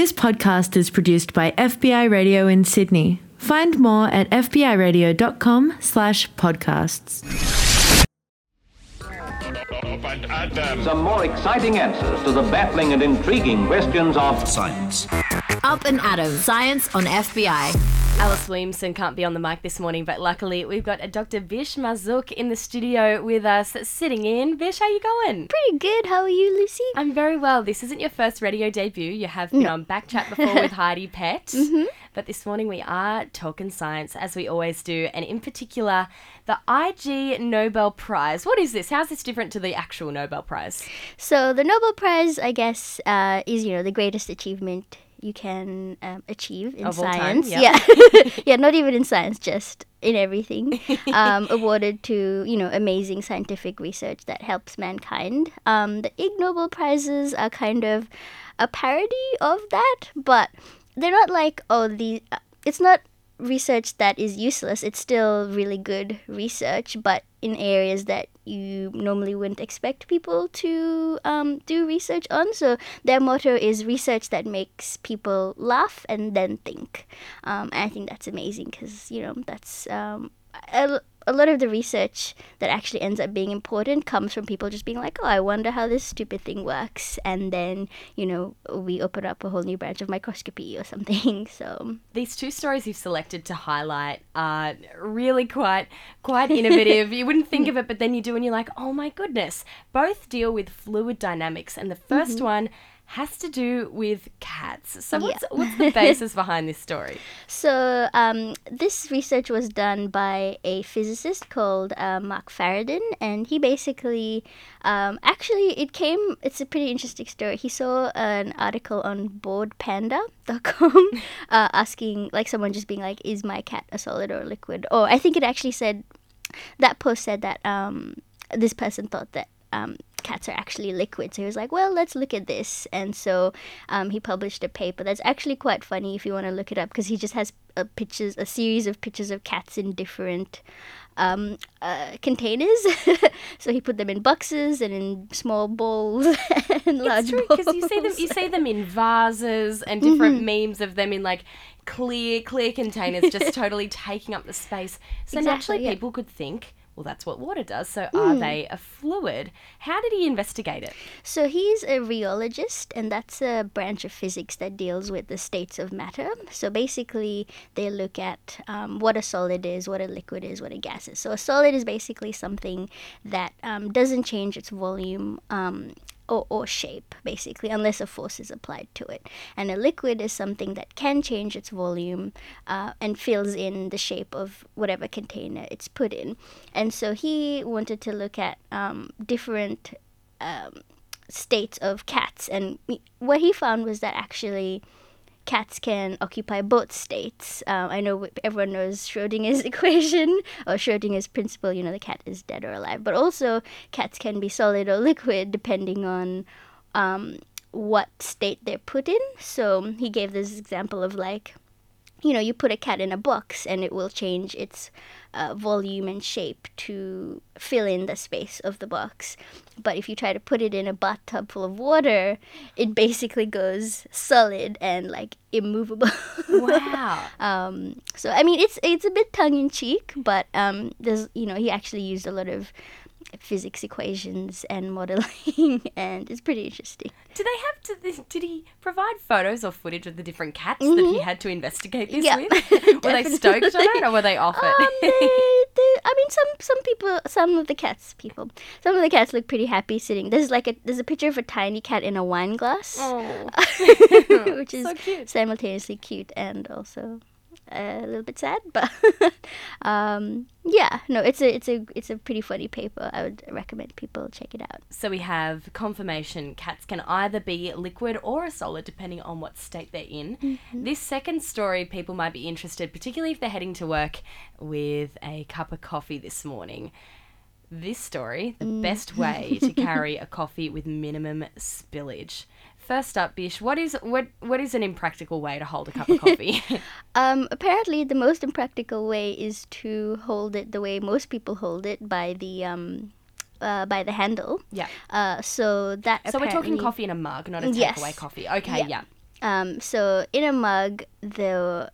This podcast is produced by FBI Radio in Sydney. Find more at fbiradio.com slash podcasts. Some more exciting answers to the baffling and intriguing questions of Science. Up and Adam, Science on FBI. Alice Williamson can't be on the mic this morning, but luckily we've got a Dr. Bish Marzook in the studio with us, sitting in. Bish, how you going? Pretty good. How are you, Lucy? I'm very well. This isn't your first radio debut. You have been on Backchat before with Heidi Pett. Mm-hmm. But this morning we are talking science, as we always do, and in particular, the IG Nobel Prize. What is this? How's this different to the actual Nobel Prize? So the Nobel Prize, I guess, uh, is you know the greatest achievement you can um, achieve in Of all time, science. yeah. yeah, yeah, not even in science, just in everything. Um, awarded to you know amazing scientific research that helps mankind. Um, the Ig Nobel prizes are kind of a parody of that, but they're not like oh the. Uh, it's not research that is useless. It's still really good research, but in areas that you normally wouldn't expect people to um, do research on. So their motto is research that makes people laugh and then think. Um, and I think that's amazing because you know that's um, a lot of the research that actually ends up being important comes from people just being like, oh, I wonder how this stupid thing works, and then you know we open up a whole new branch of microscopy or something. So These two stories you've selected to highlight are really quite quite innovative. you wouldn't think of it, but then you do, and you're like, oh my goodness. Both deal with fluid dynamics, and the 1st mm-hmm. one has to do with cats. So what's what's the basis behind this story? So um, this research was done by a physicist called uh, Mark Fardin, and he basically, um, actually, it came. It's a pretty interesting story. He saw an article on BoredPanda.com uh, asking, like, someone just being like, "Is my cat a solid or a liquid?" Or I think it actually said that post said that um, this person thought that um, cats are actually liquid. So he was like, well, let's look at this. And so um, he published a paper that's actually quite funny if you want to look it up because he just has uh, pictures, a series of pictures of cats in different um, uh, containers. so he put them in boxes and in small bowls and large It's true bowls. because you see them you see them in vases and different memes of them in like clear clear containers just totally taking up the space. So Exactly, naturally yeah. people could think, well that's what water does. So are they a fluid? How did he investigate it? So he's a rheologist, and that's a branch of physics that deals with the states of matter. So basically, they look at um, what a solid is, what a liquid is, what a gas is. So a solid is basically something that um, doesn't change its volume. Um, or, or shape, basically, unless a force is applied to it. And a liquid is something that can change its volume uh, and fills in the shape of whatever container it's put in. And so he wanted to look at um, different um, states of cats. And what he found was that actually cats can occupy both states. Um, I know everyone knows Schrodinger's equation or Schrodinger's principle, you know, the cat is dead or alive. But also, cats can be solid or liquid depending on um, what state they're put in. So he gave this example of like, you know, you put a cat in a box and it will change its uh, volume and shape to fill in the space of the box. But if you try to put it in a bathtub full of water, it basically goes solid and like immovable. Wow. um, so I mean, it's it's a bit tongue in cheek, but um, there's you know he actually used a lot of physics equations and modeling, and it's pretty interesting. Did they have to? Did he provide photos or footage of the different cats that he had to investigate this Yeah, with? were they stoked on it, or were they off Um, it? they, they, I mean, some some people, some of the cats, people, some of the cats look pretty happy sitting. There's like a there's a picture of a tiny cat in a wine glass, which is so cute. simultaneously cute and also a little bit sad. But um, yeah, no, it's a it's a it's a pretty funny paper. I would recommend people check it out. So we have confirmation cats can either be liquid or a solid depending on what state they're in. Mm-hmm. This second story, people might be interested, particularly if they're heading to work with a cup of coffee this morning. This story, the Mm. best way to carry a coffee with minimum spillage. First up, Bish, what is what what is an impractical way to hold a cup of coffee? Um, apparently, the most impractical way is to hold it the way most people hold it by the um, uh, by the handle. yeah. Uh, so that So we're talking coffee in a mug, not a Yes. takeaway coffee. Okay, Yeah. yeah. Um, so in a mug, the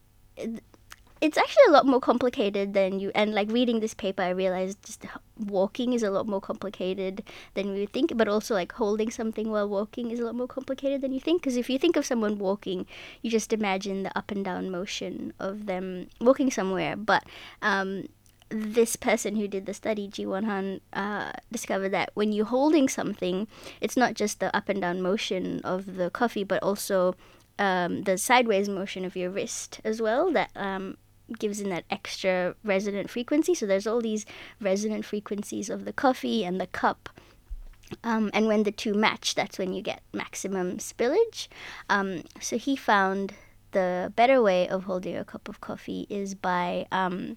it's actually a lot more complicated than you and like reading this paper i realized just walking is a lot more complicated than would think but also like holding something while walking is a lot more complicated than you think because if you think of someone walking you just imagine the up and down motion of them walking somewhere but um, this person who did the study, Ji Won Han, uh, discovered that when you're holding something, it's not just the up and down motion of the coffee, but also um, the sideways motion of your wrist as well that um, gives in that extra resonant frequency. So there's all these resonant frequencies of the coffee and the cup. Um, and when the two match, that's when you get maximum spillage. Um, so he found the better way of holding a cup of coffee is by um,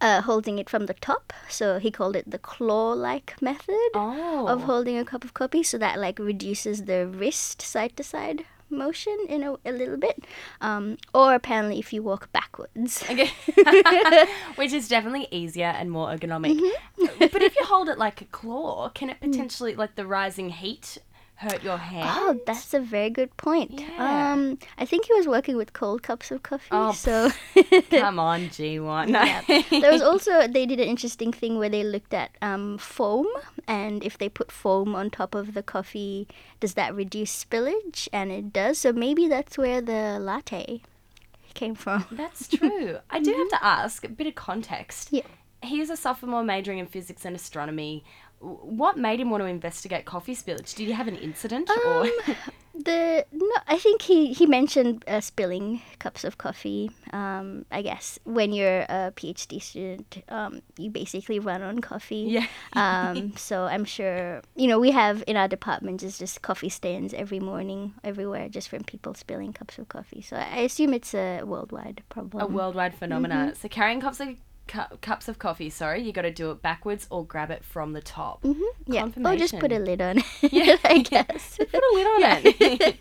uh, holding it from the top. So he called it the claw-like method Oh. of holding a cup of coffee. So that like reduces the wrist side to side motion in a, a little bit. Um, or apparently if you walk backwards. Okay. Which is definitely easier and more ergonomic. Mm-hmm. but if you hold it like a claw, can it potentially, like the rising heat, hurt your hand? Oh, that's a very good point. Yeah. Um, I think he was working with cold cups of coffee, Oh, so Come on, Ji Won. Yeah. there was also they did an interesting thing where they looked at um, foam and if they put foam on top of the coffee, does that reduce spillage? And it does. So maybe that's where the latte came from. That's true. I do have to ask a bit of context. Yeah. He is a sophomore majoring in physics and astronomy. What made him want to investigate coffee spillage? Did he have an incident or Um, The no, I think he he mentioned uh, spilling cups of coffee. Um, I guess when you're a PhD student, um, you basically run on coffee. Yeah. um, so I'm sure you know we have in our department just just coffee stands every morning everywhere just from people spilling cups of coffee. So I assume it's a worldwide problem. a worldwide phenomena? Mm-hmm. So carrying cups of cu- cups of coffee, sorry, you got to do it backwards or grab it from the top. Mm-hmm. yeah. Or just put a lid on. it, Yeah. I guess. Put a lid on it.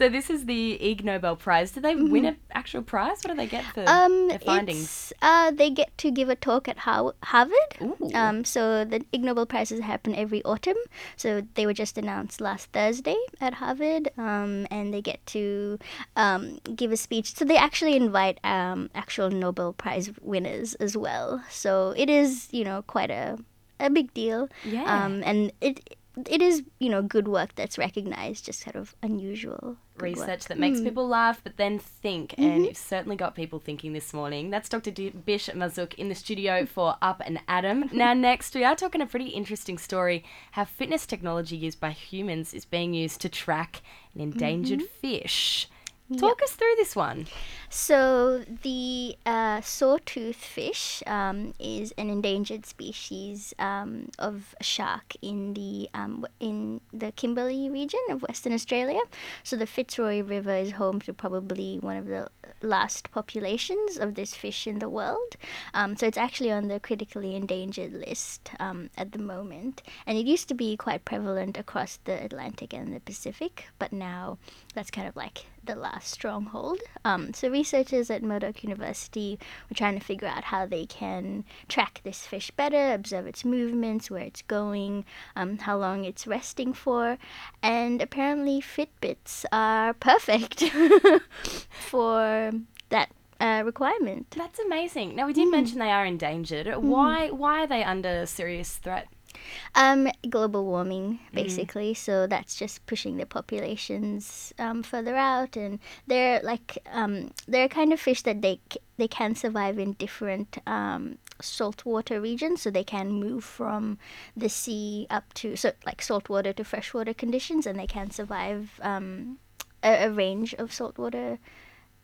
So this is the Ig Nobel Prize. Do they win an actual prize? What do they get for Um, their findings? uh, they get to give a talk at Harvard. Ooh. Um, so the Ig Nobel Prizes happen every autumn. So they were just announced last Thursday at Harvard, um, and they get to um, give a speech. So they actually invite um, actual Nobel Prize winners as well. So it is, you know, quite a a big deal. Yeah. Um, and it it is, you know, good work that's recognized, just sort of unusual work. research that makes hmm. people laugh but then think. And mm-hmm. you've certainly got people thinking this morning. That's dr D- bish marzook in the studio for up and adam. Now next we are talking a pretty interesting story how fitness technology used by humans is being used to track an endangered mm-hmm. fish talk us through this one So the uh, sawtooth fish um, is an endangered species um, of shark in the um, in the Kimberley region of Western Australia. So the Fitzroy River is home to probably one of the last populations of this fish in the world. Um, so it's actually on the critically endangered list um, at the moment, and it used to be quite prevalent across the Atlantic and the Pacific, but now that's kind of like the last stronghold. Um, so researchers at Murdoch University were trying to figure out how they can track this fish better, observe its movements, where it's going, um, how long it's resting for, and apparently Fitbits are perfect for that uh, requirement. that's amazing. Now we did mention they are endangered. Why why are they under serious threat Um, global warming, basically. So that's just pushing the populations um, further out, and they're like um, they're a kind of fish that they c- they can survive in different um, saltwater regions. So they can move from the sea up to so like saltwater to freshwater conditions, and they can survive um, a, a range of saltwater.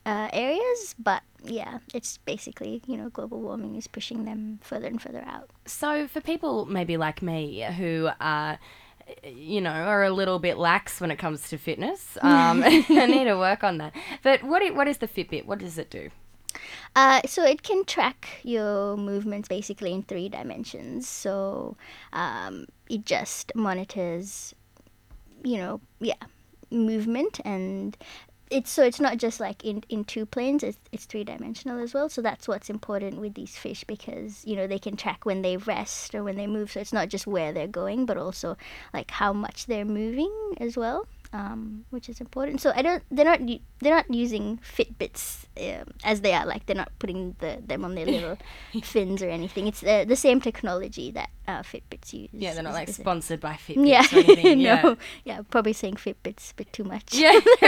Uh, areas, but yeah, it's basically you know global warming is pushing them further and further out. So, for people maybe like me who are, you know, are a little bit lax when it comes to fitness, um, I need to work on that. But what i- what is the Fitbit? What does it do? Uh, so it can track your movements basically in three dimensions. So um, it just monitors, you know, yeah, movement and it's so it's not just like in, in two planes it's, it's three dimensional as well. So that's what's important with these fish because you know they can track when they rest or when they move. So it's not just where they're going but also like how much they're moving as well um, which is important. So I don't. They're not. They're not using Fitbits um, as they are. Like they're not putting the them on their little fins or anything. It's uh, the same technology that uh, Fitbits use. Yeah, they're not like is- is it? sponsored by Fitbit Yeah. or anything. Yeah. no. Yeah. Probably saying Fitbits a bit too much. Yeah.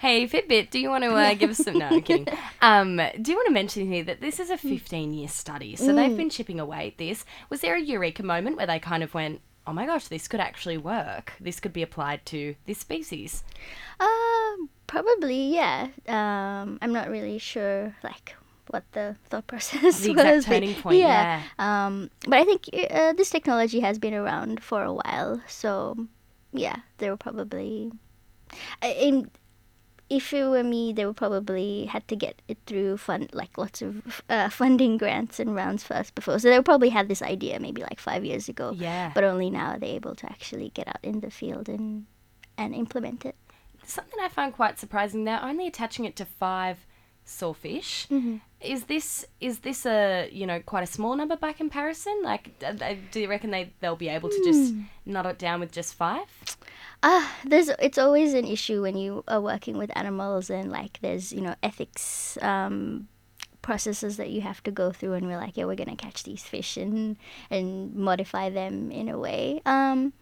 hey, Fitbit, do you want to uh, give us some? No, I'm kidding. Um, do you want to mention here that this is a 15 year study? So they've been chipping away at this. Was there a eureka moment where they kind of went, oh my gosh, this could actually work? This could be applied to this species? Um, probably, yeah. Um, I'm not really sure, like, what the thought process The exact was. turning point, yeah. Um, but I think uh, this technology has been around for a while, so yeah, there were probably. In, if it were me, they would probably had to get it through fund like lots of uh, funding grants and rounds first before. So they would probably had this idea maybe like five years ago. Yeah. But only now are they able to actually get out in the field and and implement it. Something I found quite surprising, they're only attaching it to five sawfish. Is this is this a you know quite a small number by comparison? Like, do you reckon they they'll be able to just nut it down with just five? Ah, there's it's always an issue when you are working with animals and like there's you know ethics um, processes that you have to go through and we're like yeah we're gonna catch these fish and and modify them in a way. Um,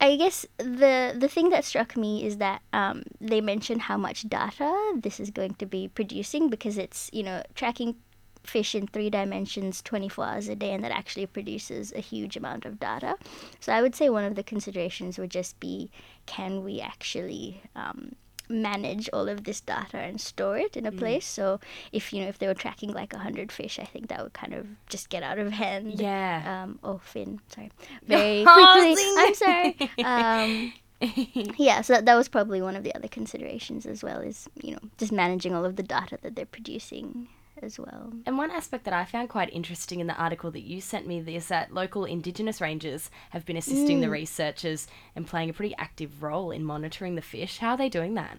I guess the the thing that struck me is that um, they mentioned how much data this is going to be producing because it's you know tracking fish in three dimensions 24 hours a day and that actually produces a huge amount of data. So i would say one of the considerations would just be can we actually um, manage all of this data and store it in a place? So if you know if they were tracking like 100 fish i think that would kind of just get out of hand Yeah. um oh finn sorry. Very quickly. i'm sorry. Um yeah so that, that was probably one of the other considerations as well is you know just managing all of the data that they're producing as well And one aspect that I found quite interesting in the article that you sent me is that local Indigenous rangers have been assisting the mm. researchers and playing a pretty active role in monitoring the fish. How are they doing that?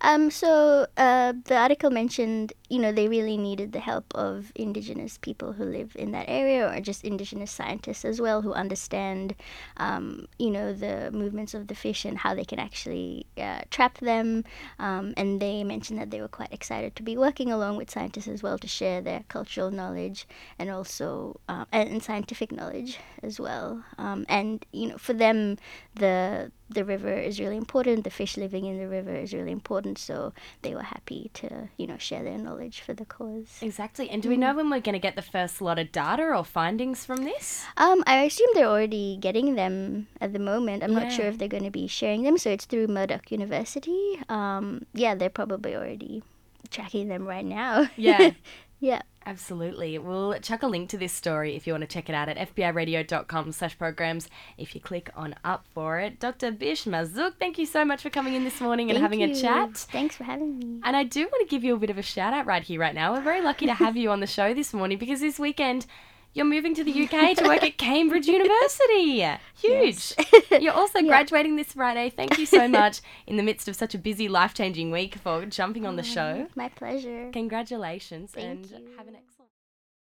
Um, so uh, the article mentioned, you know, they really needed the help of indigenous people who live in that area, or just indigenous scientists as well, who understand, um, you know, the movements of the fish and how they can actually uh, trap them. Um, and they mentioned that they were quite excited to be working along with scientists as well to share their cultural knowledge and also uh, and, and scientific knowledge as well. Um, and you know, for them, the the river is really important. The fish living in the river is really important. So they were happy to, you know, share their knowledge for the cause. Exactly. And do we know when we're going to get the first lot of data or findings from this? Um, I assume they're already getting them at the moment. I'm not sure if they're going to be sharing them. So it's through Murdoch University. Um, yeah, they're probably already tracking them right now. Yeah. yeah. Absolutely. We'll chuck a link to this story if you want to check it out at fbiradio.com slash programs if you click on up for it. Dr. Bish Marzook, thank you so much for coming in this morning and Thank having a chat. Thanks for having me. And I do want to give you a bit of a shout out right here, right now. We're very lucky to have you on the show this morning because this weekend you're moving to the UK to work at Cambridge University. Huge. You're also graduating this Friday. Thank you so much in the midst of such a busy, life changing week for jumping on the oh, show. My pleasure. Congratulations Thank and you. have an excellent